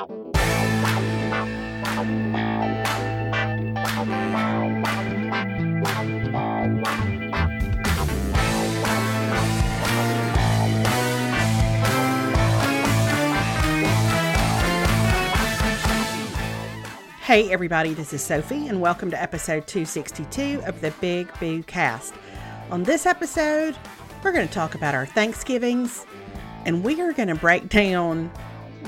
Hey, everybody, this is Sophie, and welcome to episode 262 of the Big Boo Cast. On this episode, we're going to talk about our Thanksgivings, and we are going to break down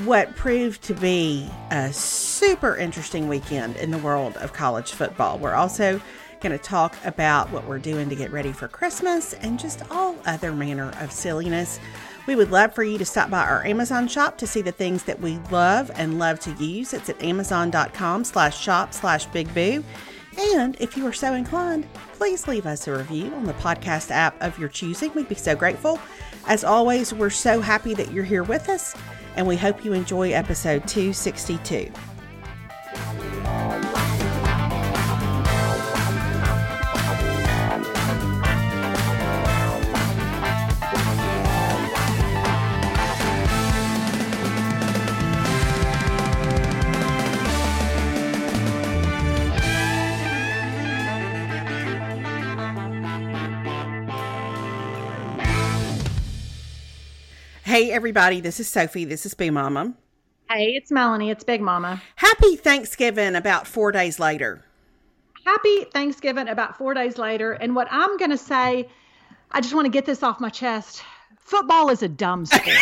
what proved to be a super interesting weekend in the world of college football. We're also going to talk about what we're doing to get ready for Christmas and just all other manner of silliness. We would love for you to stop by our Amazon shop to see the things that we love and love to use. It's at amazon.com slash shop slash big boo. And if you are so inclined, please leave us a review on the podcast app of your choosing. We'd be so grateful. As always, we're so happy that you're here with us, and we hope you enjoy episode 262. Hey, everybody, this is Sophie. This is Boo Mama. Hey, it's Melanie. It's Big Mama. Happy Thanksgiving about four days later. Happy Thanksgiving about four days later. And what I'm going to say, I just want to get this off my chest. Football is a dumb sport.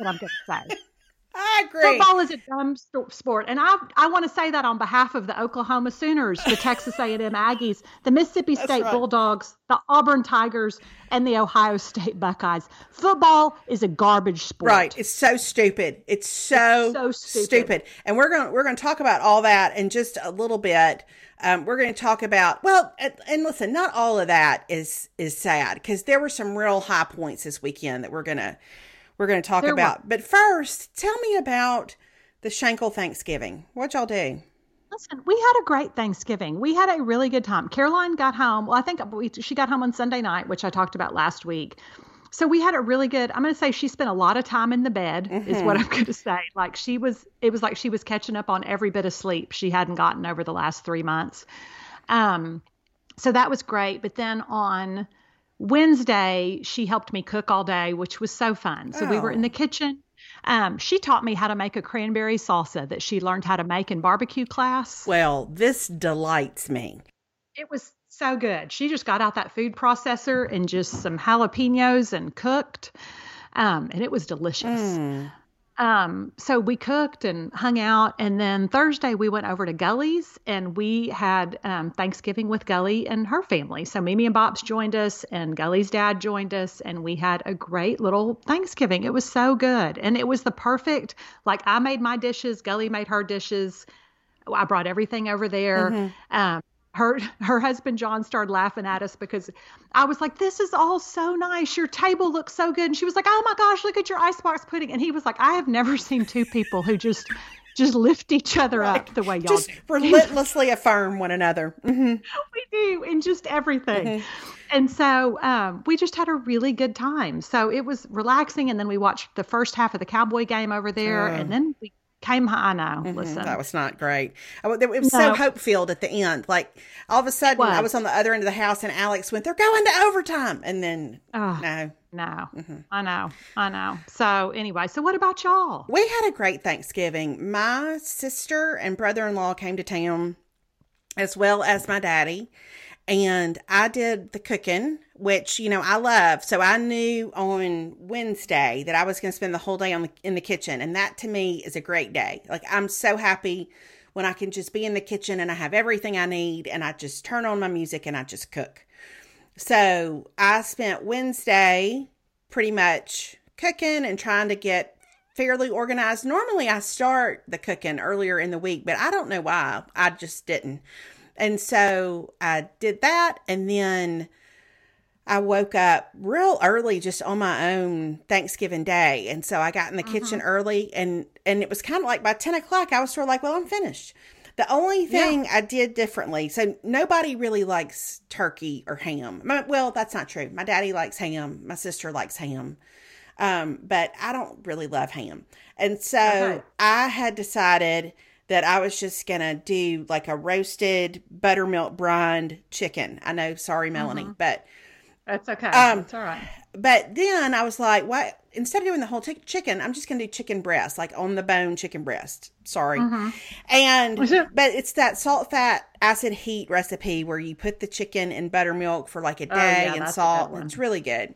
what I'm going to say. I agree. Football is a dumb sport, and I I want to say that on behalf of the Oklahoma Sooners, the Texas A&M Aggies, the Mississippi State right. Bulldogs, the Auburn Tigers, and the Ohio State Buckeyes. Football is a garbage sport. Right? It's so stupid. It's so, it's so stupid. stupid. And we're going we're going to talk about all that in just a little bit. Um, we're going to talk about well, and, and listen, not all of that is is sad because there were some real high points this weekend that we're going to we're going to talk there about. But first, tell me about the Shankle Thanksgiving. What y'all do? Listen, we had a great Thanksgiving. We had a really good time. Caroline got home. Well, I think we, she got home on Sunday night, which I talked about last week. So we had a really good. I'm going to say she spent a lot of time in the bed, mm-hmm. is what mm-hmm. I'm going to say. Like she was, it was like she was catching up on every bit of sleep she hadn't gotten over the last three months. Um, so that was great. But then on Wednesday, she helped me cook all day, which was so fun. So oh. we were in the oh. kitchen. Um, she taught me how to make a cranberry salsa that she learned how to make in barbecue class. Well, this delights me. It was so good. She just got out that food processor and just some jalapenos and cooked. Um, and it was delicious. Mm. Um, so we cooked and hung out, and then Thursday we went over to Gully's and we had um, Thanksgiving with Gully and her family. So Mimi and Bops joined us, and Gully's dad joined us, and we had a great little Thanksgiving. It was so good, and it was the perfect. Like I made my dishes, Gully made her dishes. I brought everything over there. Mm-hmm. Um, her her husband John started laughing at us because I was like, "This is all so nice. Your table looks so good." And she was like, "Oh my gosh, look at your icebox pudding." And he was like, "I have never seen two people who just just lift each other right. up the way y'all just do. relentlessly affirm one another. Mm-hmm. We do in just everything. Mm-hmm. And so um, we just had a really good time. So it was relaxing, and then we watched the first half of the Cowboy game over there, and then we came I know. Mm-hmm. Listen, that was not great. It was no. so hope filled at the end. Like all of a sudden, was. I was on the other end of the house, and Alex went, "They're going to overtime," and then oh, no, no, mm-hmm. I know, I know. So anyway, so what about y'all? We had a great Thanksgiving. My sister and brother in law came to town, as well as my daddy, and I did the cooking which you know I love. So I knew on Wednesday that I was going to spend the whole day on the, in the kitchen, and that to me is a great day. Like I'm so happy when I can just be in the kitchen and I have everything I need, and I just turn on my music and I just cook. So I spent Wednesday pretty much cooking and trying to get fairly organized. Normally I start the cooking earlier in the week, but I don't know why. I just didn't. And so I did that and then I woke up real early just on my own Thanksgiving day. And so I got in the mm-hmm. kitchen early and and it was kind of like by 10 o'clock I was sort of like, well, I'm finished. The only thing yeah. I did differently, so nobody really likes turkey or ham. My, well, that's not true. My daddy likes ham. My sister likes ham. Um, but I don't really love ham. And so Okay. I had decided that I was just to do like a roasted buttermilk brined chicken. I know, sorry, Melanie, but That's okay. Um, That's all right. but then I was like, what? Instead of doing the whole tic- chicken, I'm just to do chicken breast, like on the bone chicken breast. Sorry. And, Was it- but it's that salt, fat, acid, heat recipe where you put the chicken in buttermilk for like a day Oh, yeah, and salt. It's really good.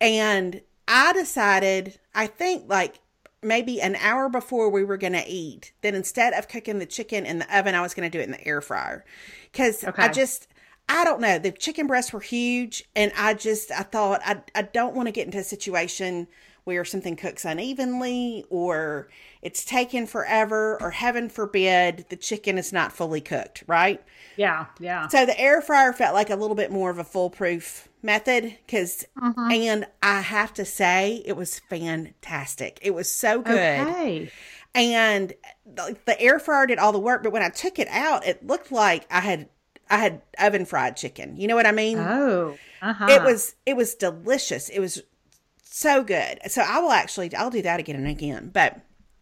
And I decided, I think like maybe an hour before we were going to eat, that instead of cooking the chicken in the oven, I was going to do it in the air fryer. Cause I just, I don't know. The chicken breasts were huge, and I just I thought I I don't want to get into a situation where something cooks unevenly or it's taken forever or heaven forbid the chicken is not fully cooked, right? Yeah, yeah. So the air fryer felt like a little bit more of a foolproof method because and I have to say it was fantastic. It was so good Okay. and the, the air fryer did all the work but when i took it out it looked like i had i had oven fried chicken you know what i mean Oh, uh-huh. it was it was delicious it was so good. So i will actually i'll do that again and again. But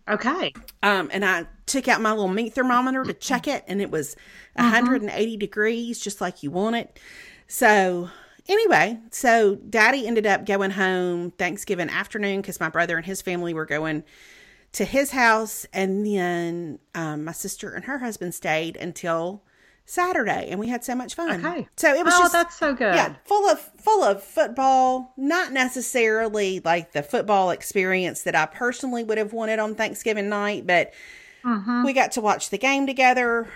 okay. um and i took out my little meat thermometer to check it and it was 180 degrees just like you want it. So anyway so daddy ended up going home thanksgiving afternoon because my brother and his family were going to his house. And then um, my sister and her husband stayed until saturday and we had so much fun Okay. so it was oh, just that's so good. yeah, full of full of football, not necessarily like the football experience that I personally would have wanted on Thanksgiving night, but Mm-hmm. we got to watch the game together.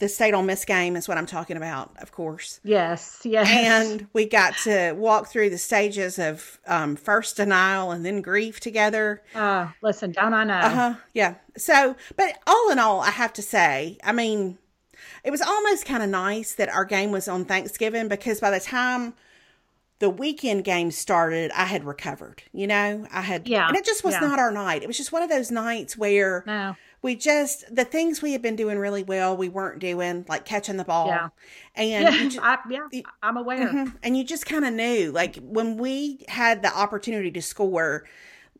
The state Ole Miss game is what I'm talking about, of course. Yes, yes. And we got to walk through the stages of um, first denial and then grief together. uh, listen, don't I know? Uh-huh. Yeah. So, but all in all, I have to say, I mean, it was almost kind of nice that our game was on Thanksgiving because by the time the weekend game started, I had recovered. You know, I had, Yeah, and it just was yeah. not our night. It was just one of those nights where No. we just the things we had been doing really well, we weren't doing, like catching the ball, Yeah. and Yeah, you ju- I, yeah, I'm aware. Mhm. And you just kind of knew, like when we had the opportunity to score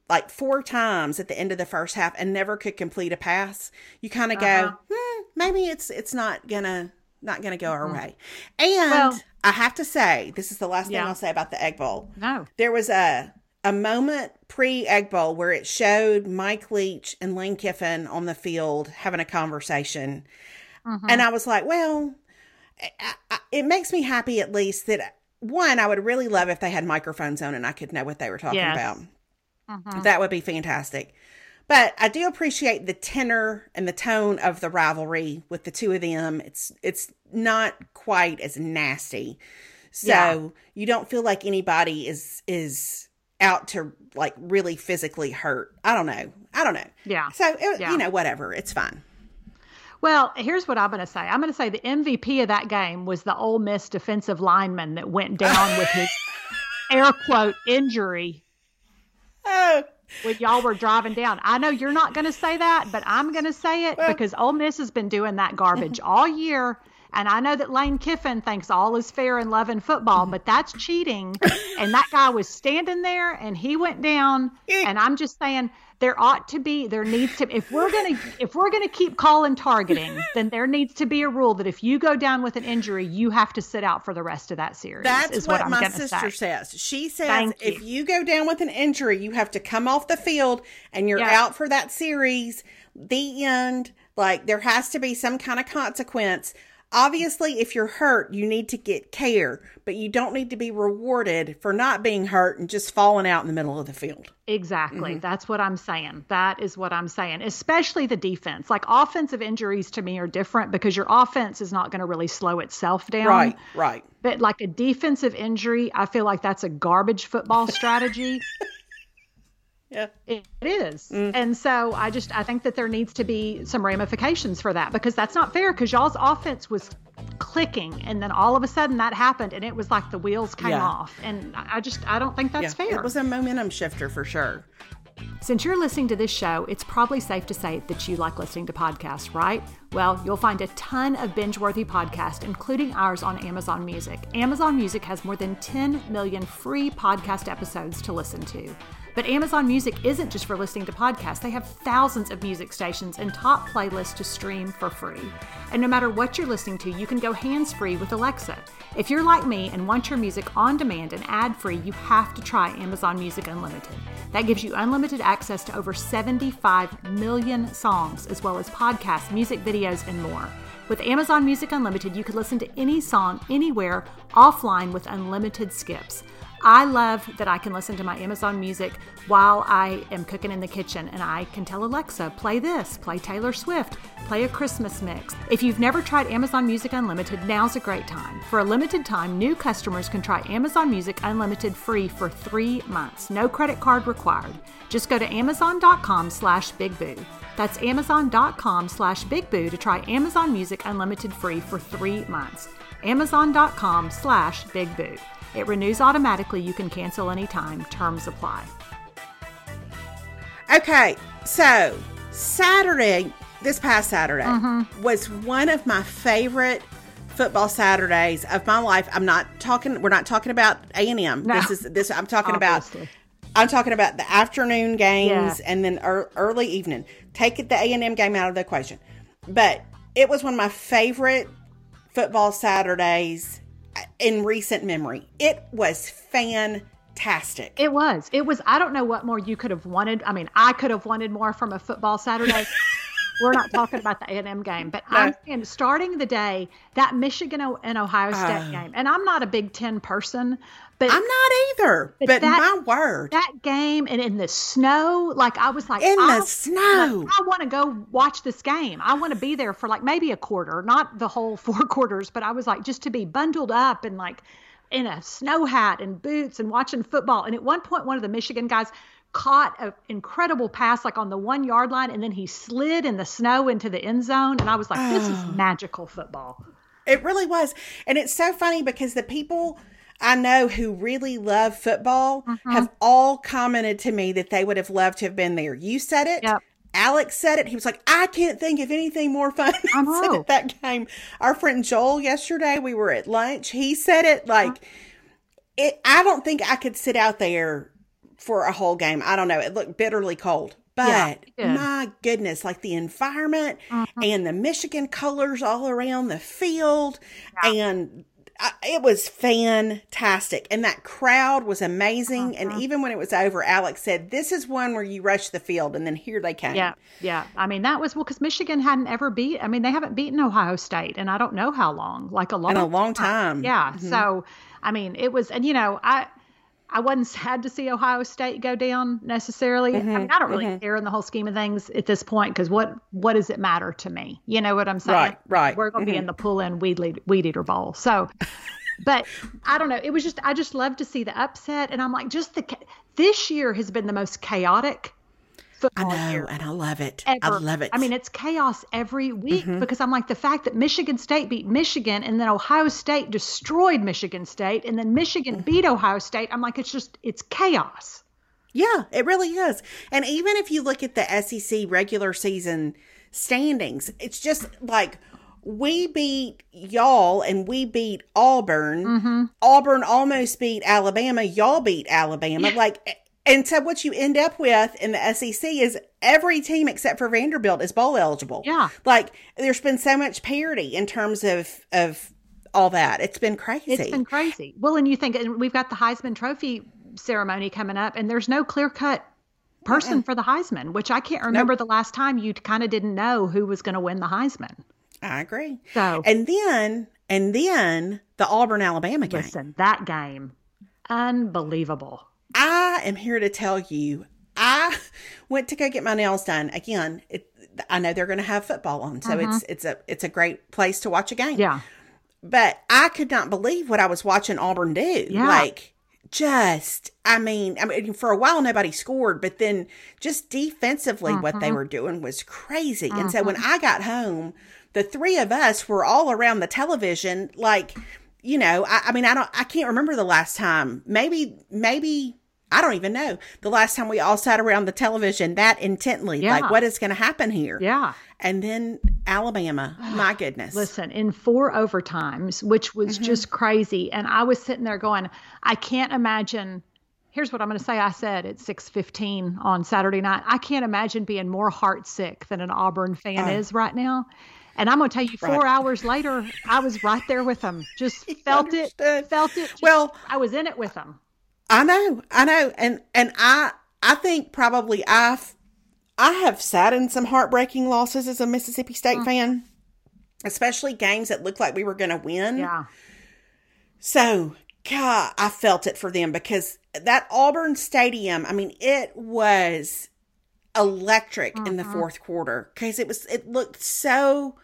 like four times at the end of the first half and never could complete a pass, you kind of Uh-huh. go, hmm, maybe it's it's not gonna not gonna go our way. And Well- I have to say, this is the last thing I'll say about the Egg Bowl. No. There was a a moment pre Egg Bowl where it showed Mike Leach and Lane Kiffin on the field having a conversation, and I was like, well, I, I, it makes me happy at least that one, I would really love if they had microphones on and I could know what they were talking Yes. about. Mhm. That would be fantastic. But I do appreciate the tenor and the tone of the rivalry with the two of them. It's it's not quite as nasty. So Yeah. you don't feel like anybody is is out to like really physically hurt. I don't know. I don't know. Yeah. So it, Yeah. you know whatever. It's fine. Well, here's what I'm going to say. I'm going to say the MVP of that game was the Ole Miss defensive lineman that went down with his air quote injury when y'all were driving down. I know you're not going to say that, but I'm going to say it because Ole Miss has been doing that garbage all year. And I know that Lane Kiffin thinks all is fair in love and football, but that's cheating. And that guy was standing there and he went down. And I'm just saying there ought to be, there needs to, if we're going to, if we're going to keep calling targeting, then there needs to be a rule that if you go down with an injury, you have to sit out for the rest of that series. That's is what, I'm my sister say. says. She says Thank if you. you go down with an injury, you have to come off the field and you're out for that series. The end. Like there has to be some kind of consequence. Obviously, if you're hurt, you need to get care, but you don't need to be rewarded for not being hurt and just falling out in the middle of the field. Exactly. Mm-hmm. That's what I'm saying. That is what I'm saying. Especially the defense. Like offensive injuries to me are different because your offense is not going to really slow itself down. Right, right. But like a defensive injury, I feel like that's a garbage football strategy. Yeah. It is. Mm. And so I just I think that there needs to be some ramifications for that because that's not fair because y'all's offense was clicking and then all of a sudden that happened and it was like the wheels came Yeah. off. And I just I don't think that's Yeah. fair. It was a momentum shifter for sure. Since you're listening to this show, it's probably safe to say that you like listening to podcasts, right? Well, you'll find a ton of binge worthy podcasts, including ours on Amazon Music. Amazon Music has more than 10 million free podcast episodes to listen to. But Amazon Music isn't just for listening to podcasts, they have thousands of music stations and top playlists to stream for free. And no matter what you're listening to, you can go hands free with Alexa. If you're like me and want your music on demand and ad free, you have to try Amazon Music Unlimited. That gives you unlimited access to over 75 million songs, as well as podcasts, music videos, and more. With Amazon Music Unlimited, you can listen to any song anywhere offline with unlimited skips. I love that I can listen to my Amazon Music while I am cooking in the kitchen and I can tell Alexa, play this, play Taylor Swift, play a Christmas mix. If you've never tried Amazon Music Unlimited, now's a great time. For a limited time, new customers can try Amazon Music Unlimited free for three months. No credit card required. Just go to amazon.com slash bigboo. That's amazon.com slash bigboo to try Amazon Music Unlimited free for three months. Amazon.com slash bigboo. It renews automatically. You can cancel anytime. Terms apply. Okay, so Saturday, this past Saturday, mm-hmm. was one of my favorite football Saturdays of my life. I'm not talking. We're not talking about A and M. No. This is this. I'm talking Obviously. about. I'm talking about the afternoon games Yeah. and then ear early evening. Take the A and M game out of the equation, but it was one of my favorite football Saturdays in recent memory. It was fantastic. It was. It was. I don't know what more you could have wanted. I mean, I could have wanted more from a football Saturday. We're not talking about the A&M game, but I'm saying starting the day, that Michigan and Ohio State ah. game, and I'm not a Big Ten person, but I'm not either, but, But that- my word. that game and in the snow, like I was like, In the oh, snow. like, I want to go watch this game. I want to be there for like maybe a quarter, not the whole four quarters, but I was like just to be bundled up and like in a snow hat and boots and watching football. And at one point, one of the Michigan guys caught an incredible pass like on the one yard line, and then he slid in the snow into the end zone. And I was like, this is oh. magical football. It really was. And it's so funny because the people I know who really love football Mm-hmm. have all commented to me that they would have loved to have been there. You said it. Yep. Alex said it. He was like, I can't think of anything more fun than sit know. at that game. Our friend Joel yesterday, we were at lunch. He said it like it I don't think I could sit out there for a whole game. I don't know. It looked bitterly cold. But did. my goodness, like the environment and the Michigan colors all around the field, and I, it was fantastic. And that crowd was amazing. And uh-huh. even when it was over, Alex said, "This is one where you rush the field, and then here they came." Yeah, yeah. I mean, that was well because Michigan hadn't ever beat. I mean, they haven't beaten Ohio State, and I don't know how long, like a long, in a long time. Yeah. Mm-hmm. So, I mean, it was, and you know, I. I wasn't sad to see Ohio State go down necessarily. I mm-hmm, mean, I don't really mm-hmm. care in the whole scheme of things at this point because what what does it matter to me? You know what I'm saying? Right, right. We're going to be in mm-hmm. the pull in weed lead, weed eater bowl. So, but I don't know. It was just I just love to see the upset, and I'm like, just the this year has been the most chaotic I know, year and I love it. I love it. Mm-hmm. I mean, it's chaos every week because I'm like the fact that Michigan State beat Michigan and then Ohio State destroyed Michigan State and then Michigan Mm-hmm. beat Ohio State. I'm like, it's just it's chaos. Yeah, it really is. And even if you look at the SEC regular season standings, it's just like we beat y'all and we beat Auburn. Mm-hmm. Auburn almost beat Alabama. Y'all beat Alabama. Like, and so what you end up with in the SEC is every team except for Vanderbilt is bowl eligible. Yeah. Like, there's been so much parity in terms of of all that. It's been crazy. It's been crazy. Well, and you think and we've got the Heisman Trophy ceremony coming up, and there's no clear cut person for the Heisman, which I can't remember the last time you kind of didn't know who was going to win the Heisman. I agree. So And then and then the Auburn Alabama game. listen, that game, unbelievable. I am here to tell you, I went to go get my nails done. Again, it, I know they're going to have football on, so it's it's a it's a great place to watch a game. Mm-hmm. Yeah. But I could not believe what I was watching Auburn do. Yeah. Like just I mean, I mean for a while nobody scored, but then just defensively what Mm-hmm. they were doing was crazy. And so when I got home, the three of us were all around the television like you know, I, I mean, I don't, I can't remember the last time. Maybe, maybe I don't even know the last time we all sat around the television that intently. Yeah. Like, what is going to happen here? Yeah. And then Alabama, my goodness. Listen, in four overtimes, which was Mm-hmm. just crazy. And I was sitting there going, I can't imagine. here's what I'm going to say. I said at 6:15 on Saturday night. I can't imagine being more heartsick than an Auburn fan uh, is right now. And I'm going to tell you, four right. hours later, I was right there with them. Just felt it, felt it. Just, well, I was in it with them. I know, I know, and and I I think probably I've I have sat in some heartbreaking losses as a Mississippi State mm. fan, especially games that looked like we were going to win. Yeah. So, God, I felt it for them because that Auburn Stadium, I mean, it was electric in the mm-hmm. fourth quarter because it was, it looked so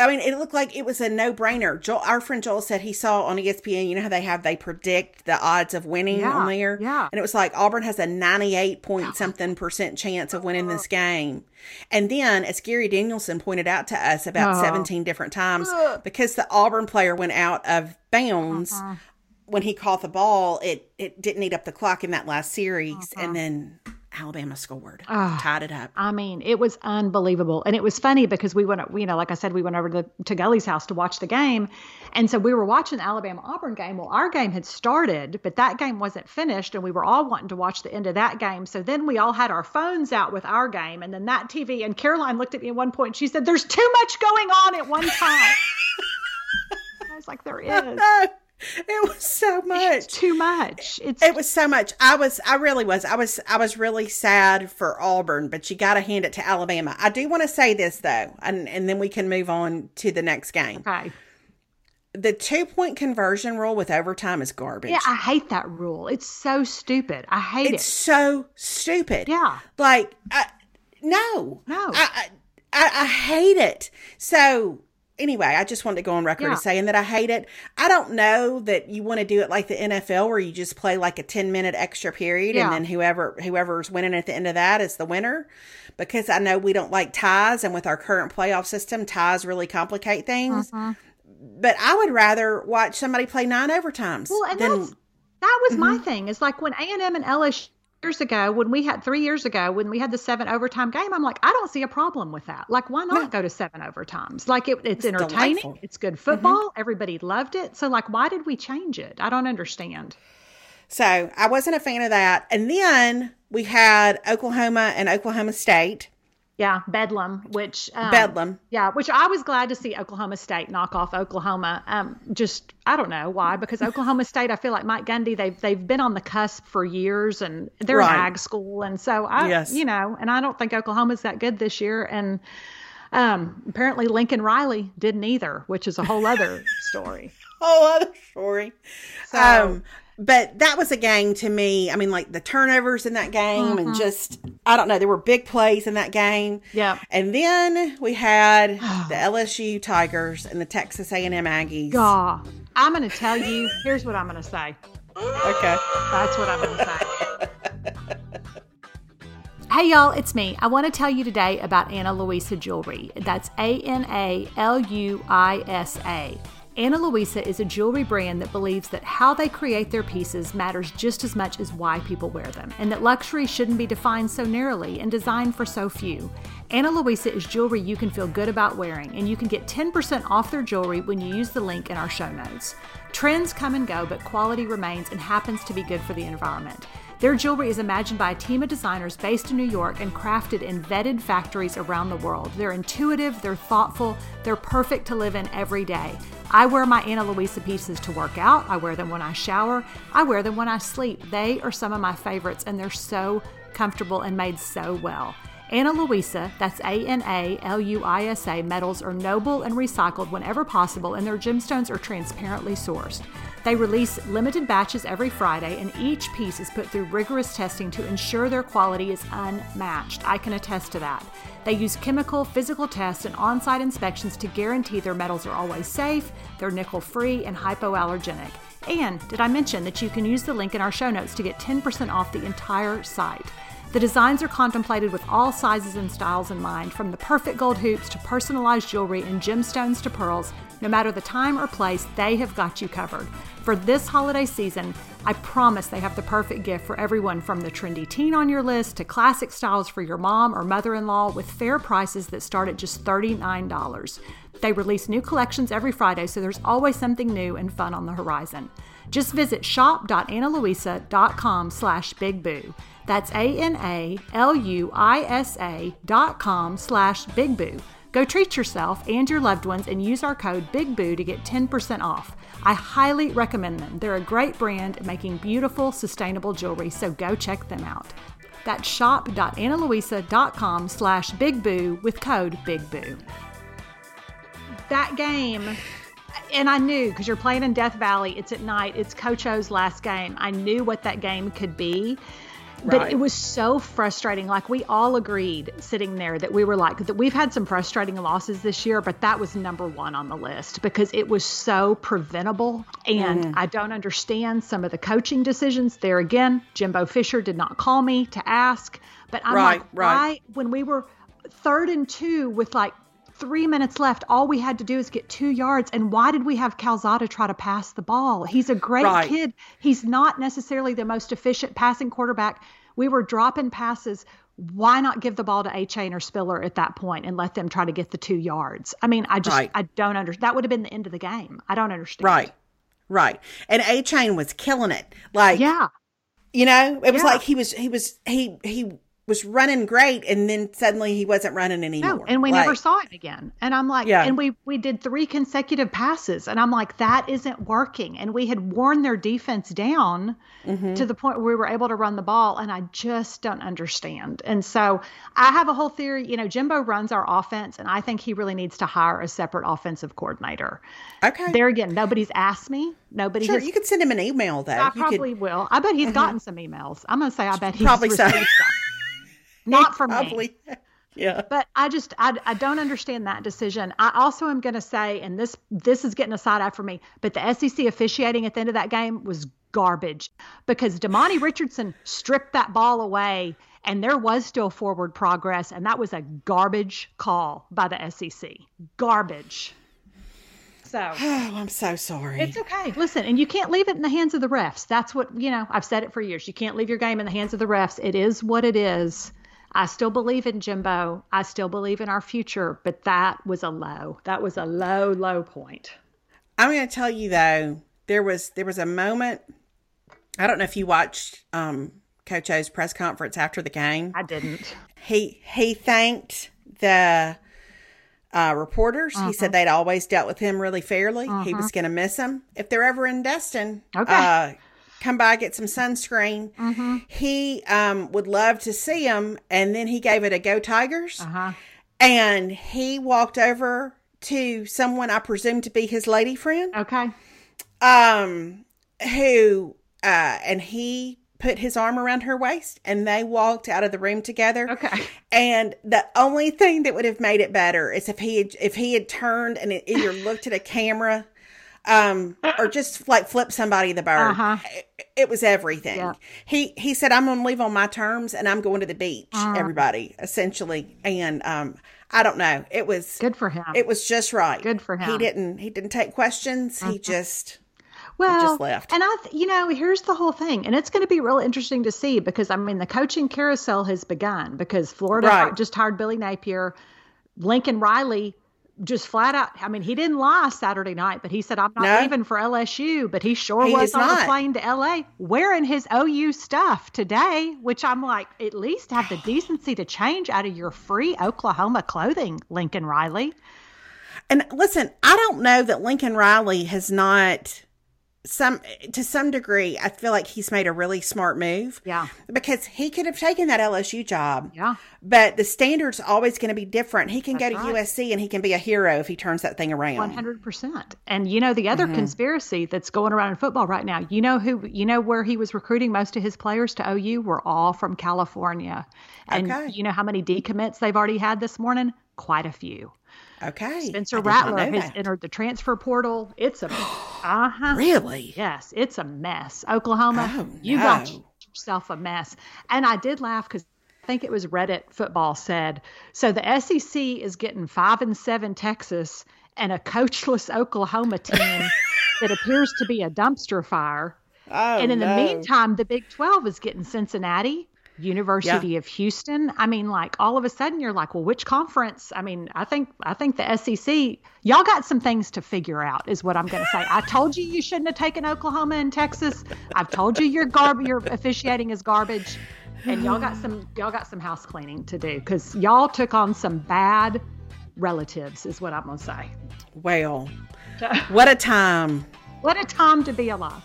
I mean, it looked like it was a no brainer. Joel, our friend Joel said he saw on ESPN, you know how they have, they predict the odds of winning yeah, on there? Yeah. And it was like Auburn has a 98 point something percent chance of winning this game. And then, as Gary Danielson pointed out to us about 17 different times, because the Auburn player went out of bounds uh-huh. when he caught the ball, it, it didn't eat up the clock in that last series. Uh-huh. And then Alabama scored, oh, ah, tied it up. I mean, it was unbelievable, and it was funny because we went, you know, like I said, we went over to, to Gully's house to watch the game, and so we were watching the Alabama Auburn game. Well, our game had started, but that game wasn't finished, and we were all wanting to watch the end of that game. So then we all had our phones out with our game, and then that TV. And Caroline looked at me at one point. And she said, "There's too much going on at one time." I was like, "There is." It was so much. It's too much. It's it was so much. I was I really was. I was I was really sad for Auburn, but you got to hand it to Alabama. I do want to say this though, and and then we can move on to the next game. Okay. The two point conversion rule with overtime is garbage. Yeah, I hate that rule. It's so stupid. I hate it's it. It's so stupid. Yeah. Like, I, no, no, I, I I hate it. So anyway, I just wanted to go on record yeah. as saying that I hate it. I don't know that you want to do it like the NFL where you just play like a 10 minute extra period yeah. and then whoever whoever's winning at the end of that is the winner because I know we don't like ties and with our current playoff system ties really complicate things. Uh-huh. But I would rather watch somebody play nine overtimes. Well, and than, that was mm-hmm. my thing. It's like when A&M and LSU years ago when we had three years ago when we had the seven overtime game i'm like i don't see a problem with that. Like why not no. go to seven overtimes? Like it, it's, it's, entertaining delightful. it's good football mm-hmm. everybody loved it. So like why did we change it? I don't understand. So i wasn't a fan of that. And then we had oklahoma and oklahoma state yeah, Bedlam, which um, Bedlam. Yeah, which I was glad to see Oklahoma State knock off Oklahoma. Um, just I don't know why, because Oklahoma State, I feel like Mike Gundy, they've they've been on the cusp for years, and they're right. an ag school, and so I, yes. you know, and I don't think Oklahoma's that good this year, and um, apparently Lincoln Riley didn't either, which is a whole other story. whole other story. So, um, but that was a game to me. I mean, like the turnovers in that game mm-hmm. and just, I don't know, there were big plays in that game. Yeah. And then we had the LSU Tigers and the Texas A&M Aggies. God, I'm going to tell you, here's what I'm going to say. Okay. That's what I'm going to say. Hey y'all, it's me. I want to tell you today about Ana Luisa Jewelry. That's A N A L U I S A. Ana Luisa is a jewelry brand that believes that how they create their pieces matters just as much as why people wear them, and that luxury shouldn't be defined so narrowly and designed for so few. Ana Luisa is jewelry you can feel good about wearing, and you can get 10% off their jewelry when you use the link in our show notes. Trends come and go, but quality remains and happens to be good for the environment. Their jewelry is imagined by a team of designers based in New York and crafted in vetted factories around the world. They're intuitive, they're thoughtful, they're perfect to live in every day. I wear my Ana Luisa pieces to work out, I wear them when I shower, I wear them when I sleep. They are some of my favorites and they're so comfortable and made so well. Ana Luisa, that's A N A L U I S A, metals are noble and recycled whenever possible, and their gemstones are transparently sourced. They release limited batches every Friday, and each piece is put through rigorous testing to ensure their quality is unmatched. I can attest to that. They use chemical, physical tests, and on site inspections to guarantee their metals are always safe, they're nickel free, and hypoallergenic. And did I mention that you can use the link in our show notes to get 10% off the entire site? The designs are contemplated with all sizes and styles in mind, from the perfect gold hoops to personalized jewelry and gemstones to pearls. No matter the time or place, they have got you covered. For this holiday season, I promise they have the perfect gift for everyone from the trendy teen on your list to classic styles for your mom or mother in law with fair prices that start at just $39. They release new collections every Friday, so there's always something new and fun on the horizon. Just visit shop.analuisa.com slash bigboo. That's A-N-A-L-U-I-S-A dot com slash bigboo. Go treat yourself and your loved ones and use our code BIGBOO to get 10% off. I highly recommend them. They're a great brand making beautiful, sustainable jewelry, so go check them out. That's shop.analuisa.com slash bigboo with code BIGBOO. That game, and I knew because you're playing in Death Valley, it's at night, it's Coach O's last game. I knew what that game could be. But it was so frustrating. Like we all agreed sitting there that we were like that we've had some frustrating losses this year, but that was number one on the list because it was so preventable. And mm-hmm. I don't understand some of the coaching decisions. There again, Jimbo Fisher did not call me to ask, but I'm Right, like, right. why when we were third and two with like three minutes left, all we had to do is get two yards. And why did we have Calzada try to pass the ball? He's a great Right. kid. He's not necessarily the most efficient passing quarterback. We were dropping passes. Why not give the ball to Achane or Spiller at that point and let them try to get the two yards? I mean, I just Right. I don't understand. That would have been the end of the game. I don't understand. Right. Right. And Achane was killing it. Like Yeah. you know, it was Yeah. like he was he was he he was running great and then suddenly he wasn't running anymore. No, and we Like, never saw it again. And I'm like, Yeah. and we we did three consecutive passes, and I'm like, that isn't working. And we had worn their defense down Mm-hmm. to the point where we were able to run the ball, and I just don't understand. And so I have a whole theory. You know, Jimbo runs our offense, and I think he really needs to hire a separate offensive coordinator. Okay. There again, nobody's asked me. Nobody sure, has. you could send him an email though. I You could- probably will. I bet he's gotten some emails. I'm gonna say I bet he's Probably so. some. Not from me. Yeah. But I just I, I don't understand that decision. I also am going to say, and this this is getting a side eye for me, but the SEC officiating at the end of that game was garbage because Demani Richardson stripped that ball away, and there was still forward progress, and that was a garbage call by the SEC. Garbage. So. Oh, I'm so sorry. It's okay. Listen, and you can't leave it in the hands of the refs. That's what, you know, I've said it for years. You can't leave your game in the hands of the refs. It is what it is. I still believe in Jimbo. I still believe in our future, but that was a low. That was a low, low point. I'm going to tell you though, there was there was a moment. I don't know if you watched um, Coach O's press conference after the game. I didn't. He he thanked the uh, reporters. He Uh-huh. said they'd always dealt with him really fairly. He was going to miss them if they're ever in Destin. Okay. Uh, come by get some sunscreen. Mm-hmm. He um, would love to see him, and then he gave it a go Tigers. Uh-huh. And he walked over to someone I presume to be his lady friend, Okay. um, who uh, and he put his arm around her waist, and they walked out of the room together. Okay. And the only thing that would have made it better is if he had, if he had turned and either looked at a camera, um, or just like flip somebody the bird. Uh-huh. It, it was everything. Yeah. He he said, "I'm going to leave on my terms, and I'm going to the beach." Uh-huh. Everybody, essentially, and um, I don't know. It was Good for him. it was just right. Good for He him. Uh-huh. didn't he didn't take questions. He just well, just left. And I, th- you know, here's the whole thing, and it's going to be real interesting to see because I mean, the coaching carousel has begun because Florida Right. just hired Billy Napier, Lincoln Riley. Just flat out, I mean, he didn't lie Saturday night, but he said, I'm not No. leaving for LSU. But he sure He was on the not. plane to LA wearing his OU stuff today, which I'm like, at least have the decency to change out of your free Oklahoma clothing, Lincoln Riley. And listen, I don't know that Lincoln Riley has not some to some degree. I feel like he's made a really smart move. Yeah. because he could have taken that LSU job. Yeah. but the standard's always going to be different. He can go to right. USC and he can be a hero if he turns that thing around. One hundred percent. And you know the other Mm-hmm. conspiracy that's going around in football right now. You know who? You know where he was recruiting most of his players to OU were all from California. And Okay. you know how many decommits they've already had this morning? Quite a few. Okay, Spencer Rattler has entered the transfer portal. It's a uh huh. Really? Yes, it's a mess. Oklahoma, Oh, you got yourself a mess. And I did laugh because I think it was Reddit football said so the SEC is getting five and seven Texas and a coachless Oklahoma team that appears to be a dumpster fire. Oh, and in the meantime, the Big 12 is getting Cincinnati, University yeah. of Houston. I mean, like all of a sudden you're like, well, which conference? I mean, I think I think the SEC, y'all got some things to figure out, is what I'm going to say. I told you you shouldn't have taken Oklahoma and Texas. I've told you your garb your officiating is garbage, and y'all got some y'all got some house cleaning to do because y'all took on some bad relatives, is what I'm going to say. Well, what a time! What a time to be alive.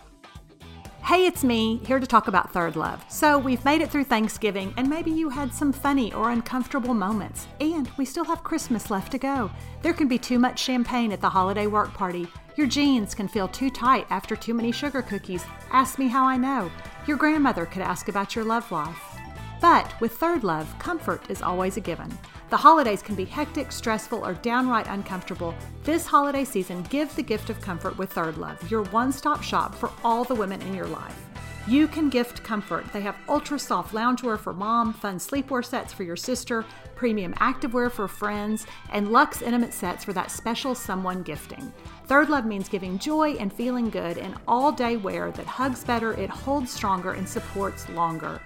Hey, it's me, here to talk about ThirdLove. So, we've made it through Thanksgiving, and maybe you had some funny or uncomfortable moments. And we still have Christmas left to go. There can be too much champagne at the holiday work party. Your jeans can feel too tight after too many sugar cookies. Ask me how I know. Your grandmother could ask about your love life. But with ThirdLove, comfort is always a given. The holidays can be hectic, stressful, or downright uncomfortable. This holiday season, give the gift of comfort with ThirdLove, your one stop shop for all the women in your life. You can gift comfort. They have ultra soft loungewear for mom, fun sleepwear sets for your sister, premium activewear for friends, and luxe intimate sets for that special someone gifting. ThirdLove means giving joy and feeling good in all day wear that hugs better, it holds stronger, and supports longer.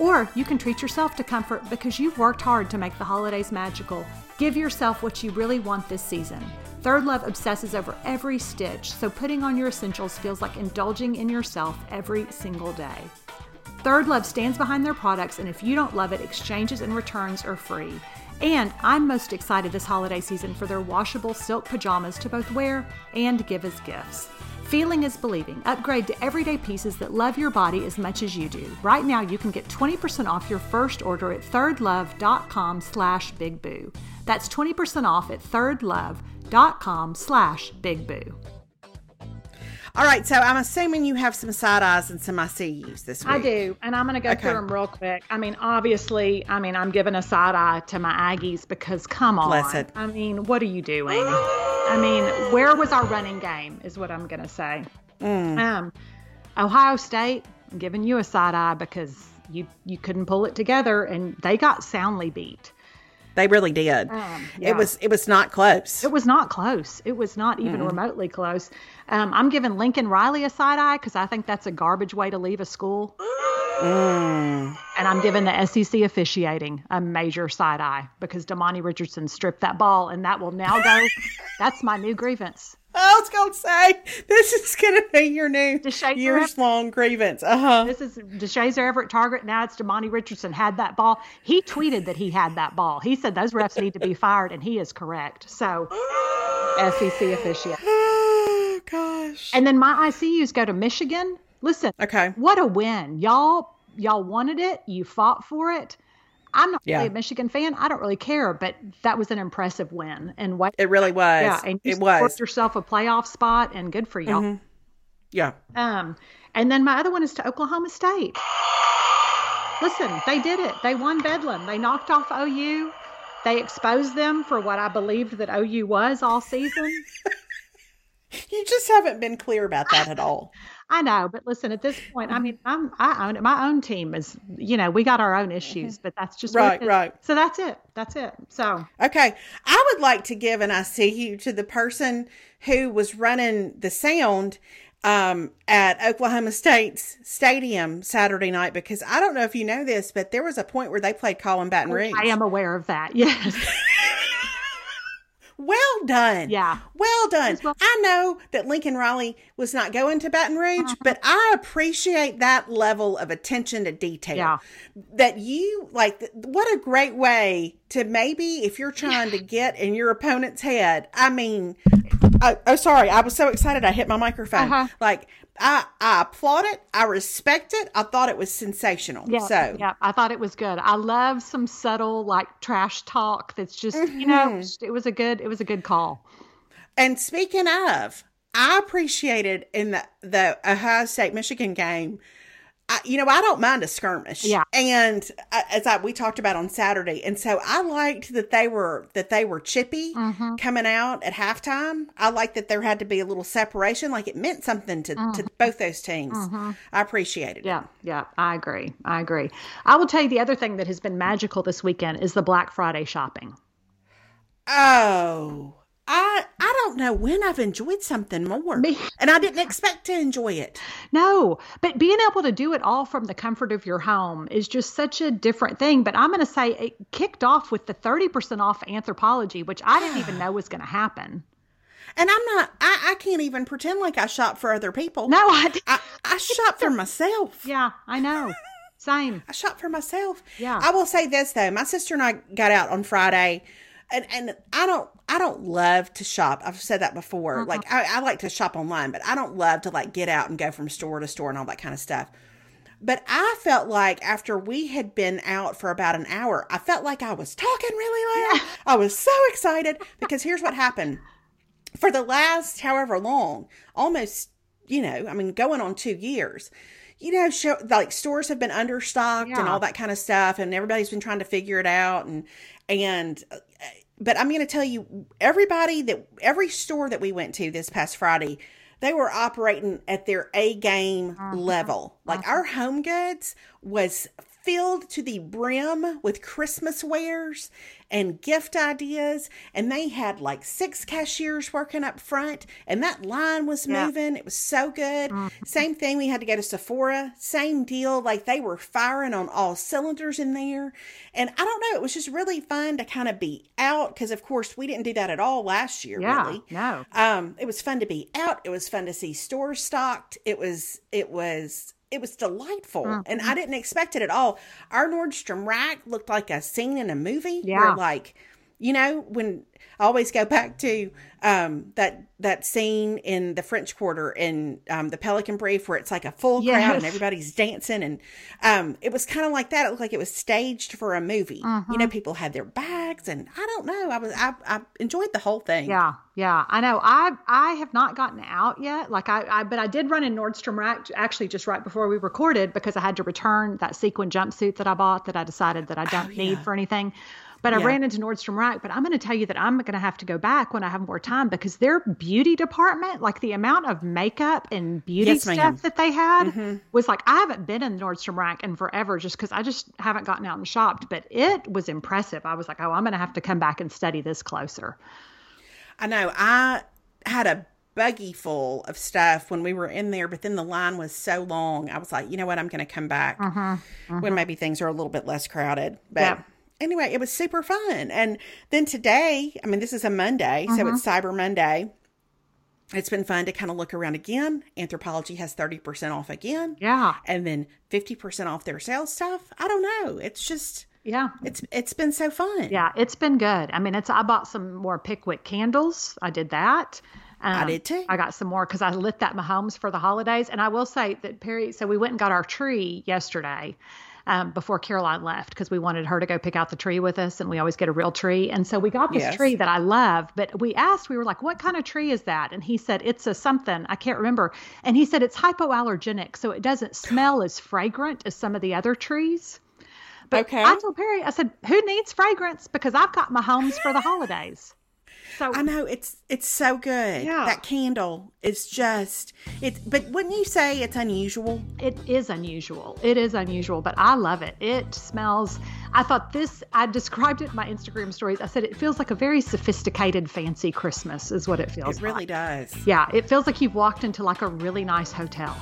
Or you can treat yourself to comfort because you've worked hard to make the holidays magical. Give yourself what you really want this season. ThirdLove obsesses over every stitch, so putting on your essentials feels like indulging in yourself every single day. ThirdLove stands behind their products, and if you don't love it, exchanges and returns are free. And I'm most excited this holiday season for their washable silk pajamas to both wear and give as gifts. Feeling is believing. Upgrade to everyday pieces that love your body as much as you do. Right now, you can get 20% off your first order at thirdlove.com slash bigboo. That's 20% off at thirdlove.com slash bigboo. All right, so I'm assuming you have some side eyes and some I see yous this week. I do, and I'm going to go okay. through them real quick. I mean, obviously, I mean, I'm giving a side eye to my Aggies because come on. Bless I mean, what are you doing? I mean, where was our running game? Is what I'm going to say. Mm. Um, Ohio State, I'm giving you a side eye because you you couldn't pull it together, and they got soundly beat. They really did. Um, yeah. It was it was not close. It was not close. It was not even mm remotely close. Um, I'm giving Lincoln Riley a side eye because I think that's a garbage way to leave a school. Mm. And I'm giving the SEC officiating a major side eye because Demani Richardson stripped that ball, and that will now go. that's my new grievance. I was going to say this is going to be your new years long grievance. Uh huh. This is Deshazor Everett target. Now it's Demani Richardson had that ball. He tweeted that he had that ball. He said those refs need to be fired, and he is correct. So SEC officiate. Oh gosh. And then my I see yous go to Michigan. Listen. Okay. What a win, y'all! Y'all wanted it. You fought for it. I'm not yeah. really a Michigan fan. I don't really care, but that was an impressive win. And what it really was. Yeah, and you it was yourself a playoff spot, and good for y'all. Mm-hmm. Yeah. Um, and then my other one is to Oklahoma State. Listen, they did it. They won Bedlam. They knocked off OU. They exposed them for what I believed that OU was all season. you just haven't been clear about that at all. I know, but listen, at this point, I mean, I'm I own it. My own team is, you know, we got our own issues, but that's just right, right. So that's it. That's it. So okay, I would like to give an I see you to the person who was running the sound um, at Oklahoma State's stadium Saturday night because I don't know if you know this, but there was a point where they played Callin' Baton Rouge. I am aware of that. Yes. Well done. Yeah. Well done. Well- I know that Lincoln Riley was not going to Baton Rouge, uh-huh. but I appreciate that level of attention to detail. Yeah. That you like, what a great way to maybe, if you're trying to get in your opponent's head, I mean, oh, oh sorry, I was so excited I hit my microphone. Uh-huh. Like, I, I applaud it. I respect it. I thought it was sensational. Yeah, so yeah, I thought it was good. I love some subtle like trash talk. That's just mm-hmm. you know mm-hmm. it was a good it was a good call. And speaking of, I appreciated in the the Ohio State Michigan game I, you know, I don't mind a skirmish. Yeah. And uh, as I, we talked about on Saturday, and so I liked that they were that they were chippy mm-hmm. coming out at halftime. I liked that there had to be a little separation, like it meant something to, mm-hmm. to both those teams. Mm-hmm. I appreciated yeah, it. Yeah, yeah, I agree. I agree. I will tell you the other thing that has been magical this weekend is the Black Friday shopping. Oh, I I don't know when I've enjoyed something more. Me- and I didn't expect to enjoy it. No, but being able to do it all from the comfort of your home is just such a different thing. But I'm going to say it kicked off with the 30% off Anthropologie, which I didn't even know was going to happen. And I'm not, I, I can't even pretend like I shop for other people. No, I. I, I shop for myself. Yeah, I know. Same. I shop for myself. Yeah. I will say this though, my sister and I got out on Friday, and and I don't I don't love to shop. I've said that before. Uh-huh. Like I, I like to shop online, but I don't love to like get out and go from store to store and all that kind of stuff. But I felt like after we had been out for about an hour, I felt like I was talking really loud. I was so excited because here's what happened. For the last however long, almost, you know, I mean, going on two years, you know, show, like stores have been understocked and all that kind of stuff, and everybody's been trying to figure it out. And, and, but I'm going to tell you, everybody that, every store that we went to this past Friday, they were operating at their A game uh-huh. level. Like uh-huh. our home goods was filled to the brim with Christmas wares and gift ideas. And they had like six cashiers working up front, and that line was Yeah. moving. It was so good. Same thing, we had to go to Sephora. Same deal. Like they were firing on all cylinders in there. And I don't know, it was just really fun to kind of be out because, of course, we didn't do that at all last year, Yeah. really. No. Um, it was fun to be out. It was fun to see stores stocked. It was it was it was delightful, Mm-hmm. and I didn't expect it at all. Our Nordstrom rack looked like a scene in a movie. Yeah. Where like, you know, when I always go back to um that that scene in the French Quarter in um the Pelican Brief where it's like a full crowd and everybody's dancing, and um it was kind of like that. It looked like it was staged for a movie. You know, people had their bags, and I don't know. I was I I enjoyed the whole thing. Yeah, yeah, I know. I I have not gotten out yet. Like I, I but I did run in Nordstrom Rack actually just right before we recorded because I had to return that sequin jumpsuit that I bought that I decided that I don't need Oh, yeah. for anything. But I Yeah. ran into Nordstrom Rack. But I'm going to tell you that I'm going to have to go back when I have more time because their beauty department, like the amount of makeup and beauty Yes, stuff ma'am. Mm-hmm. that they had, was like I haven't been in Nordstrom Rack in forever just because I just haven't gotten out and shopped. But it was impressive. I was like, oh, I'm going to have to come back and study this closer. I know. I had a buggy full of stuff when we were in there, but then the line was so long. I was like, you know what? I'm going to come back when maybe things are a little bit less crowded. But Yeah. Anyway, it was super fun. And then today, I mean, this is a Monday, so it's Cyber Monday. It's been fun to kind of look around again. Anthropologie has 30% off again. Yeah. And then 50% off their sales stuff. I don't know. It's just Yeah. it's it's been so fun. Yeah, it's been good. I mean, it's I bought some more Pickwick candles. I did that. Um, did too. I got some more because I lit that Mahomes for the holidays. And I will say that Perry. So we went and got our tree yesterday. Um, before Caroline left, because we wanted her to go pick out the tree with us, and we always get a real tree. And so we got this Yes. tree that I love, but we asked, we were like, "What kind of tree is that?" And he said, "It's a something I can't remember." And he said it's hypoallergenic, so it doesn't smell as fragrant as some of the other trees. But Okay. I told Perry, I said, "Who needs fragrance? Because I've got Mahomes for the holidays." So I know it's it's so good. Yeah. That candle is just it but wouldn't you say it's unusual? it is unusual. It is unusual, but I love it. It smells. I thought this. I described it in my Instagram stories. I said it feels like a very sophisticated, fancy Christmas. Is what it feels. It really like. does. Yeah, it feels like you've walked into like a really nice hotel.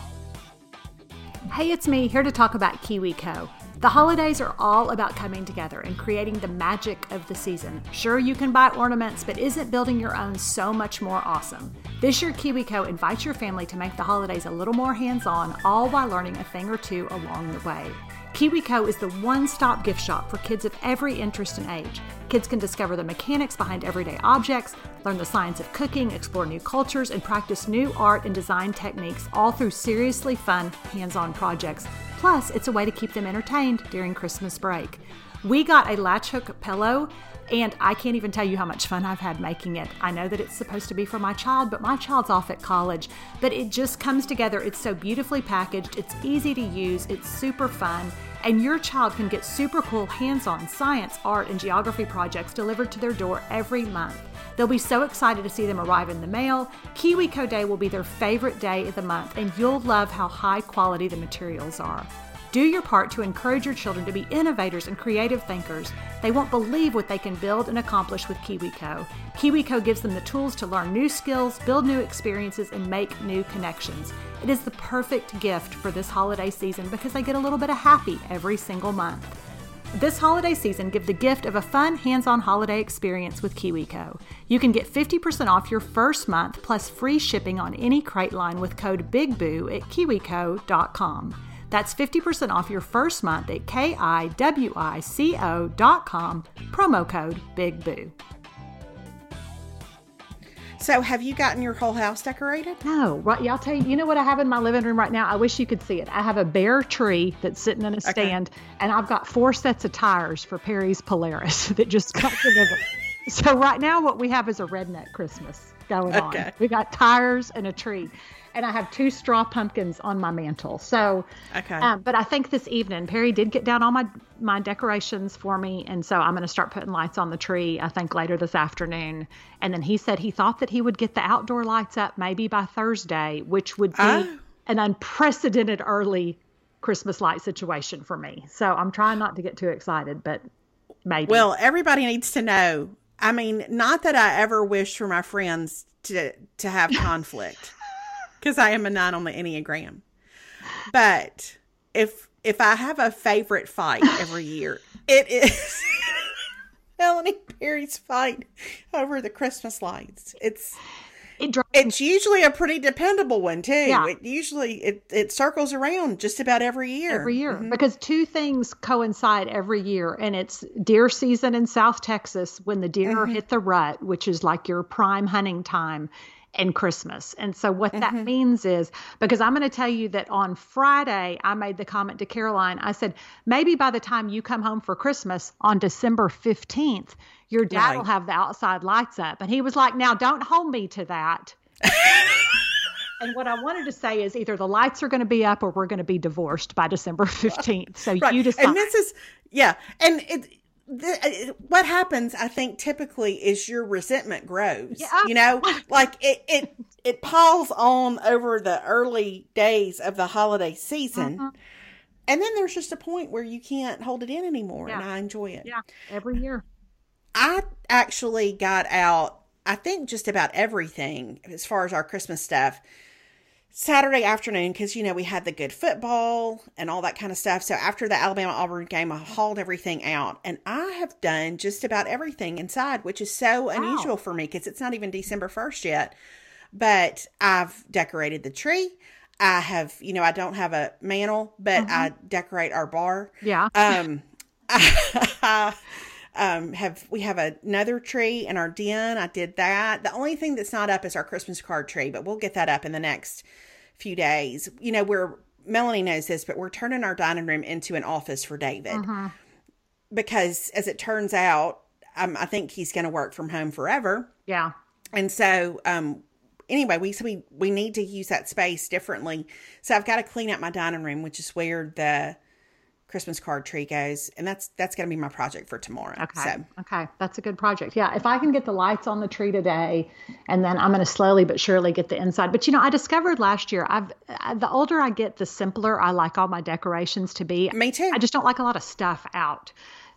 Hey, it's me here to talk about KiwiCo. The holidays are all about coming together and creating the magic of the season. Sure, you can buy ornaments, but isn't building your own so much more awesome? This year, KiwiCo invites your family to make the holidays a little more hands on, all while learning a thing or two along the way. KiwiCo is the one stop gift shop for kids of every interest and age. Kids can discover the mechanics behind everyday objects, learn the science of cooking, explore new cultures, and practice new art and design techniques, all through seriously fun, hands on projects. Plus, it's a way to keep them entertained during Christmas break. We got a latch hook pillow, and I can't even tell you how much fun I've had making it. I know that it's supposed to be for my child, but my child's off at college. But it just comes together. It's so beautifully packaged, it's easy to use, it's super fun, and your child can get super cool hands on science, art, and geography projects delivered to their door every month. They'll be so excited to see them arrive in the mail. KiwiCo Day will be their favorite day of the month, and you'll love how high quality the materials are. Do your part to encourage your children to be innovators and creative thinkers. They won't believe what they can build and accomplish with KiwiCo. KiwiCo gives them the tools to learn new skills, build new experiences, and make new connections. It is the perfect gift for this holiday season because they get a little bit of happy every single month. This holiday season, give the gift of a fun, hands on holiday experience with KiwiCo. You can get 50% off your first month plus free shipping on any crate line with code BIGBOO at kiwico.com. That's 50% off your first month at kiwico.com, promo code BIGBOO. So, have you gotten your whole house decorated? No, right. Yeah, I'll tell you. You know what I have in my living room right now? I wish you could see it. I have a bare tree that's sitting in a stand, and I've got four sets of tires for Perry's Polaris that just got delivered. so right now, what we have is a redneck Christmas going okay. on. We got tires and a tree and I have two straw pumpkins on my mantle. So, okay. Um, but I think this evening Perry did get down all my my decorations for me, and so I'm going to start putting lights on the tree. I think later this afternoon, and then he said he thought that he would get the outdoor lights up maybe by Thursday, which would be oh. an unprecedented early Christmas light situation for me. So I'm trying not to get too excited, but maybe. Well, everybody needs to know. I mean, not that I ever wish for my friends to to have conflict because I am a nine on the Enneagram. But if if I have a favorite fight every year, it is Melanie Perry's fight over the Christmas lights. It's it it's usually a pretty dependable one too. Yeah. It usually it, it circles around just about every year. Every year. Mm-hmm. Because two things coincide every year and it's deer season in South Texas when the deer mm-hmm. hit the rut, which is like your prime hunting time and Christmas. And so what mm-hmm. that means is because I'm going to tell you that on Friday I made the comment to Caroline. I said maybe by the time you come home for Christmas on December 15th, your dad right. will have the outside lights up. And he was like, "Now don't hold me to that." and what I wanted to say is either the lights are going to be up or we're going to be divorced by December 15th. So right. you decide. And this is yeah, and it the, uh, what happens i think typically is your resentment grows yeah. you know like it it it piles on over the early days of the holiday season uh-huh. and then there's just a point where you can't hold it in anymore yeah. and i enjoy it yeah every year i actually got out i think just about everything as far as our christmas stuff Saturday afternoon because you know we had the good football and all that kind of stuff. So after the Alabama Auburn game, I hauled everything out, and I have done just about everything inside, which is so wow. unusual for me because it's not even December first yet. But I've decorated the tree. I have, you know, I don't have a mantle, but mm-hmm. I decorate our bar. Yeah. Um, I, um, have we have another tree in our den. I did that. The only thing that's not up is our Christmas card tree, but we'll get that up in the next few days. You know, we're Melanie knows this, but we're turning our dining room into an office for David mm-hmm. because, as it turns out, um, I think he's going to work from home forever. Yeah, and so um, anyway, we so we we need to use that space differently. So I've got to clean up my dining room, which is where the Christmas card tree goes, and that's that's going to be my project for tomorrow. Okay. So. Okay, that's a good project. Yeah, if I can get the lights on the tree today, and then I'm going to slowly but surely get the inside. But you know, I discovered last year, I've I, the older I get, the simpler I like all my decorations to be. Me too. I just don't like a lot of stuff out.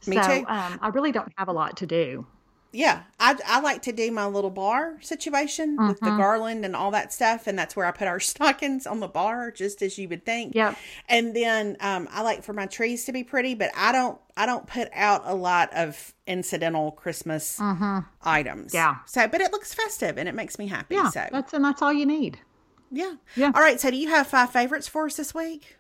Me so, too. Um, I really don't have a lot to do yeah, I, I like to do my little bar situation with the mm-hmm. garland and all that stuff, and that's where I put our stockings on the bar, just as you would think. Yeah. And then um, I like for my trees to be pretty, but I don't I don't put out a lot of incidental Christmas mm-hmm. items. Yeah. So, but it looks festive and it makes me happy. Yeah. So that's and that's all you need. Yeah. Yeah. All right. So, do you have five favorites for us this week?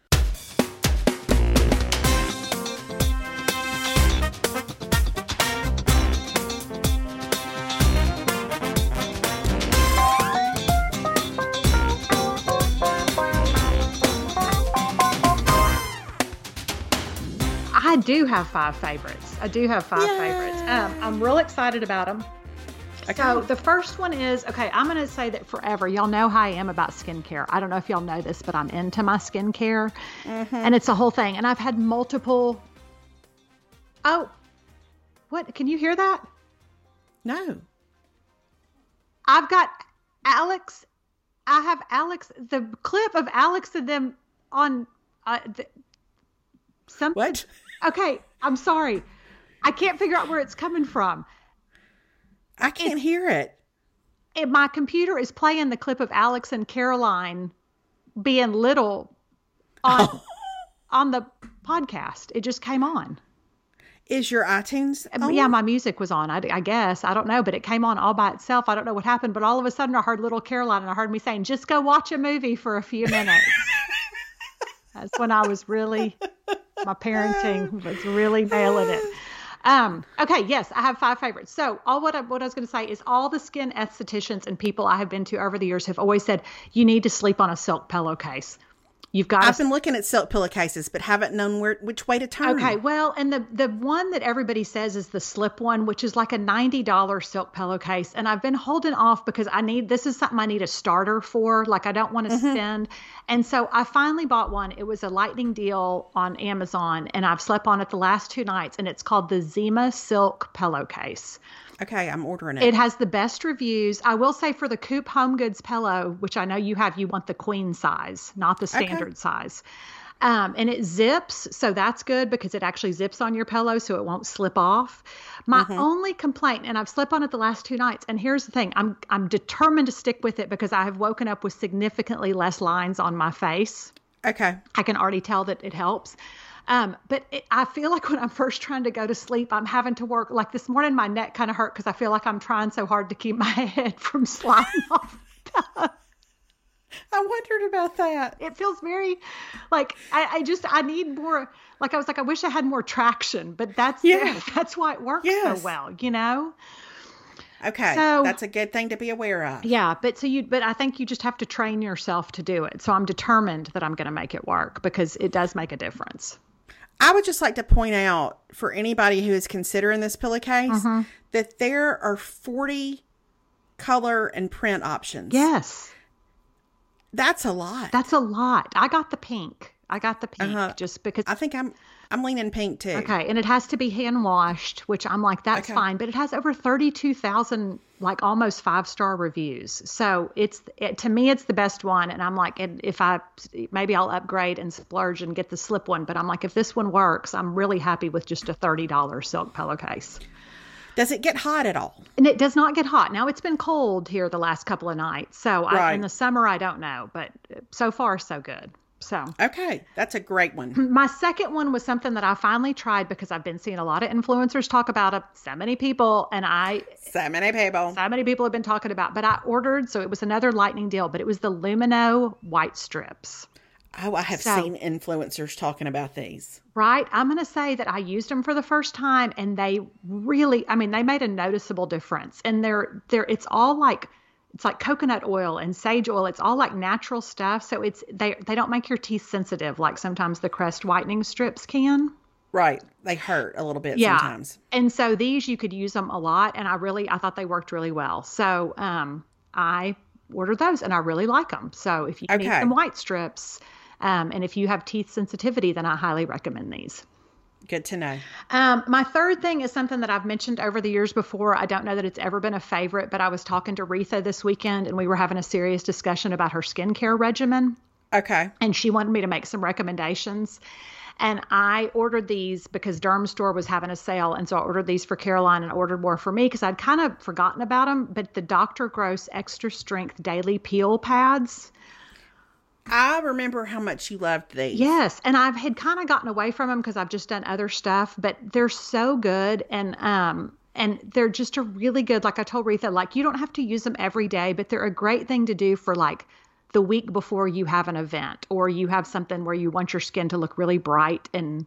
Do have five favorites. I do have five Yay. favorites. Um, I'm real excited about them. Okay. So the first one is okay. I'm going to say that forever. Y'all know how I am about skincare. I don't know if y'all know this, but I'm into my skincare, mm-hmm. and it's a whole thing. And I've had multiple. Oh, what? Can you hear that? No. I've got Alex. I have Alex. The clip of Alex and them on. Uh, the, Some, What? Okay, I'm sorry. I can't figure out where it's coming from. I can't hear it. And my computer is playing the clip of Alex and Caroline being little on on the podcast. It just came on. Is your iTunes? Um, on? Yeah, my music was on. I, I guess I don't know, but it came on all by itself. I don't know what happened, but all of a sudden I heard little Caroline and I heard me saying, "Just go watch a movie for a few minutes." That's when I was really my parenting was really nailing it. Um, okay, yes, I have five favorites. So all what I, what I was going to say is all the skin estheticians and people I have been to over the years have always said you need to sleep on a silk pillowcase. You've got I've to been looking at silk pillowcases, but haven't known where which way to turn. Okay, well, and the the one that everybody says is the slip one, which is like a ninety dollar silk pillowcase, and I've been holding off because I need this is something I need a starter for. Like I don't want to mm-hmm. spend, and so I finally bought one. It was a lightning deal on Amazon, and I've slept on it the last two nights, and it's called the Zimasilk Pillowcase. Okay, I'm ordering it. It has the best reviews. I will say for the Coop Home Goods pillow, which I know you have, you want the queen size, not the standard size. Um, and it zips, so that's good because it actually zips on your pillow so it won't slip off. My only complaint, and I've slept on it the last two nights, and here's the thing: I'm I'm determined to stick with it because I have woken up with significantly less lines on my face. okay. I can already tell that it helps. Um, but it, I feel like when I'm first trying to go to sleep, I'm having to work. Like this morning, my neck kind of hurt because I feel like I'm trying so hard to keep my head from sliding off. I wondered about that. It feels very like I, I just I need more. Like I was like I wish I had more traction, but that's Yeah. that's why it works Yes. so well, you know. Okay, So- that's a good thing to be aware of. Yeah, but so you but I think you just have to train yourself to do it. So I'm determined that I'm going to make it work because it does make a difference. I would just like to point out for anybody who is considering this pillowcase Mm-hmm. that there are 40 color and print options. Yes. That's a lot. That's a lot. I got the pink. I got the pink Uh-huh. just because I think I'm I'm leaning pink too. Okay, and it has to be hand washed, which I'm like, that's Okay. fine. But it has over thirty-two thousand, like almost five-star reviews. So it's it, to me, it's the best one. And I'm like, and if I maybe I'll upgrade and splurge and get the slip one. But I'm like, if this one works, I'm really happy with just a thirty dollar silk pillowcase. Does it get hot at all? And it does not get hot. Now it's been cold here the last couple of nights. So I, in the summer, I don't know, but so far so good. So Okay, that's a great one. my second one was something that I finally tried because I've been seeing a lot of influencers talk about it, so many people, and I, so many people. so many people have been talking about. But I ordered, so it was another lightning deal, but it was the Lumineux white strips. Oh, I have So- seen influencers talking about these. Right, I'm going to say that I used them for the first time, and they really, I mean, they made a noticeable difference. And they're, they're, it's all like, it's like coconut oil and sage oil. It's all like natural stuff, so it's they they don't make your teeth sensitive like sometimes the Crest whitening strips can. Right. They hurt a little bit yeah. sometimes. And so these you could use them a lot and I really I thought they worked really well. So um I ordered those and I really like them. So if you need some white strips um and if you have teeth sensitivity then I highly recommend these. Good to know. Um, my third thing is something that I've mentioned over the years before. I don't know that it's ever been a favorite, but I was talking to Retha this weekend and we were having a serious discussion about her skincare regimen Okay. and she wanted me to make some recommendations. And I ordered these because Dermstore was having a sale. And so I ordered these for Caroline and ordered more for me because I'd kind of forgotten about them. But the Dr. Gross Extra Strength Daily Peel Pads. I remember how much you loved these. Yes. And I've had kind of gotten away from them because I've just done other stuff, but they're so good. And, um, and they're just a really good, like I told Retha, like you don't have to use them every day, but they're a great thing to do for like the week before you have an event or you have something where you want your skin to look really bright and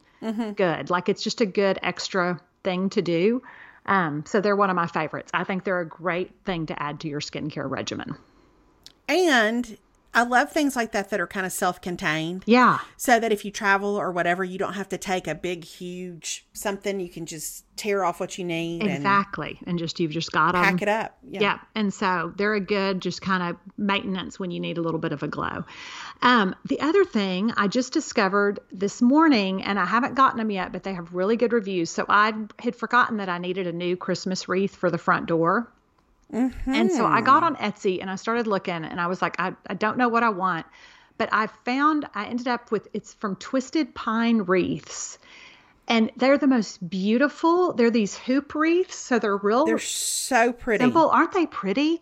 good. Like it's just a good extra thing to do. Um, so they're one of my favorites. I think they're a great thing to add to your skincare regimen. And I love things like that that are kind of self contained. Yeah. So that if you travel or whatever, you don't have to take a big, huge something. You can just tear off what you need Exactly. And just, you've just got them. and pack it up. Yeah. Yeah. And so they're a good, just kind of maintenance when you need a little bit of a glow. Um, the other thing I just discovered this morning, and I haven't gotten them yet, but they have really good reviews. So I had forgotten that I needed a new Christmas wreath for the front door. And so I got on Etsy and I started looking and I was like, I, I don't know what I want. but I found I ended up with it's from Twisted Pine Wreaths. And they're the most beautiful. They're these hoop wreaths, so they're real They're so pretty. simple. Aren't they pretty?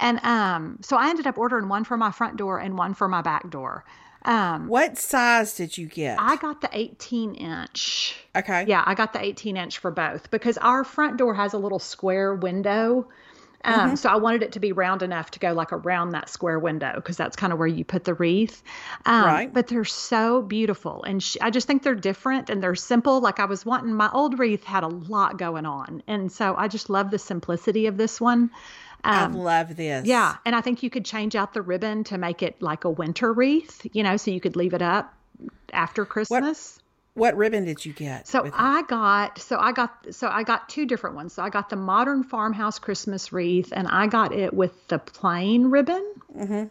And um, so I ended up ordering one for my front door and one for my back door. Um, What size did you get? I got the 18 inch. okay. Yeah, I got the 18 inch for both because our front door has a little square window. Um, Mm-hmm. So I wanted it to be round enough to go like around that square window because that's kind of where you put the wreath. Um, Right. But they're so beautiful. And sh- I just think they're different and they're simple. Like I was wanting, my old wreath had a lot going on. And so I just love the simplicity of this one. I love this. Um, Yeah, and I think you could change out the ribbon to make it like a winter wreath, you know, so you could leave it up after Christmas. What ribbon did you get? So? I got so I got so I got two different ones. So I got the modern farmhouse Christmas wreath, and I got it with the plain ribbon. Mm-hmm.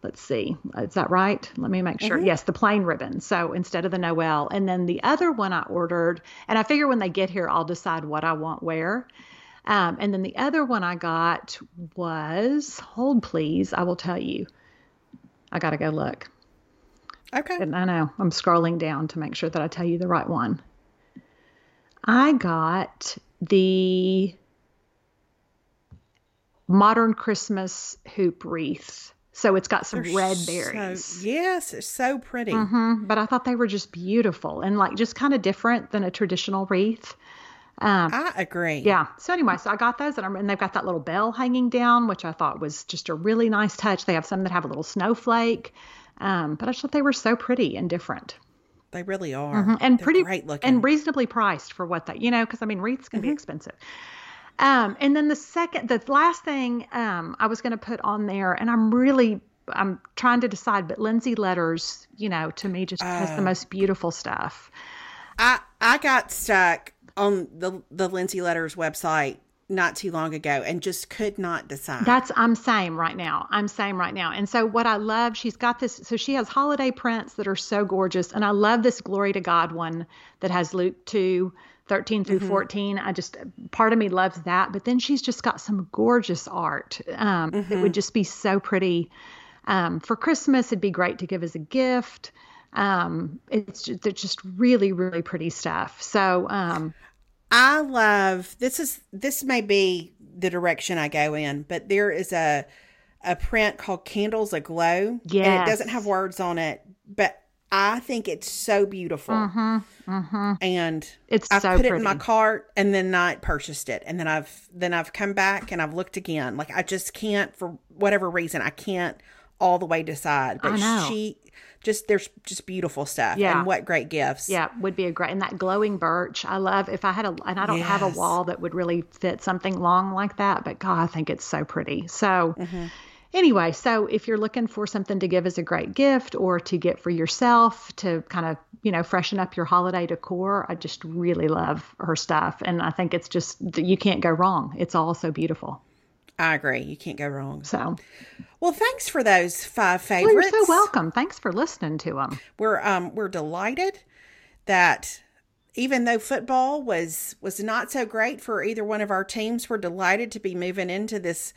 Let's see, is that right? Let me make sure. Yes, the plain ribbon. So instead of the Noel, and then the other one I ordered, and I figure when they get here, I'll decide what I want where. Um, and then the other one I got was hold please. I will tell you. I got to go look. Okay. And I know I'm scrolling down to make sure that I tell you the right one. I got the modern Christmas hoop wreath. So it's got some red berries. So, yes, it's so pretty. Mhm, But I thought they were just beautiful and like just kind of different than a traditional wreath. Um, I agree. yeah. So anyway, so I got those and, I'm, and they've got that little bell hanging down, which I thought was just a really nice touch. They have some that have a little snowflake. Um, but I just thought they were so pretty and different. They really are. Mm-hmm. and They're pretty great looking. and reasonably priced for what that you know because i mean wreaths can be expensive um and then the second the last thing um i was going to put on there and i'm really i'm trying to decide but lindsay letters you know to me just has the most beautiful stuff I I got stuck on the the Lindsay Letters website not too long ago and just could not decide. That's I'm saying right now. I'm saying right now. And so what I love, she's got this so she has holiday prints that are so gorgeous. And I love this glory to God one that has Luke 2, 13 through 14. I just part of me loves that. But then she's just got some gorgeous art. Um it would just be so pretty. Um, for Christmas, it'd be great to give as a gift. Um, it's just, it's just really, really pretty stuff. So, um, I love this is this may be the direction I go in, but there is a a print called Candles Aglow. And it doesn't have words on it, but I think it's so beautiful. Mm-hmm, mm-hmm. And It's I've so put it in my cart and then not purchased it. And then I've then I've come back and I've looked again. Like I just can't for whatever reason I can't all the way decide. But I she just there's just beautiful stuff. Yeah. And what great gifts. Yeah, would be a great and that glowing birch. I love if I had a and I don't have a wall that would really fit something long like that, but God, I think it's so pretty. So Mm-hmm. anyway, so if you're looking for something to give as a great gift or to get for yourself to kind of, you know, freshen up your holiday decor, I just really love her stuff and I think it's just you can't go wrong. It's all so beautiful. I agree. You can't go wrong. So, Well, thanks for those five well, you're so welcome. Thanks for listening to them. We're um we're delighted that even though football was was not so great for either one of our teams, we're delighted to be moving into this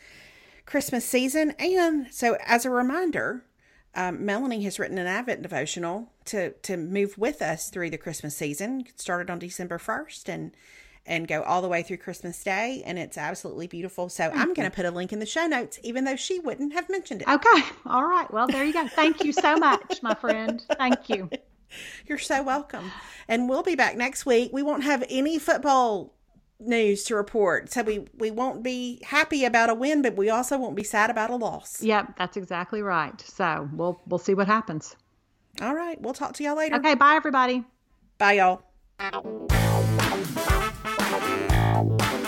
Christmas season. And so, as a reminder, um, Melanie has written an Advent devotional to to move with us through the Christmas season. It started on December first and and go all the way through Christmas Day, and it's absolutely beautiful. So I'm going to put a link in the show notes, even though she wouldn't have mentioned it. Okay. All right. Well, there you go. Thank you so much, my friend. Thank you. You're so welcome. And we'll be back next week. We won't have any football news to report. So we, we won't be happy about a win, but we also won't be sad about a loss. Yep, that's exactly right. So we'll we'll see what happens. All right. We'll talk to y'all later. Okay, bye everybody. Bye, y'all. Bye.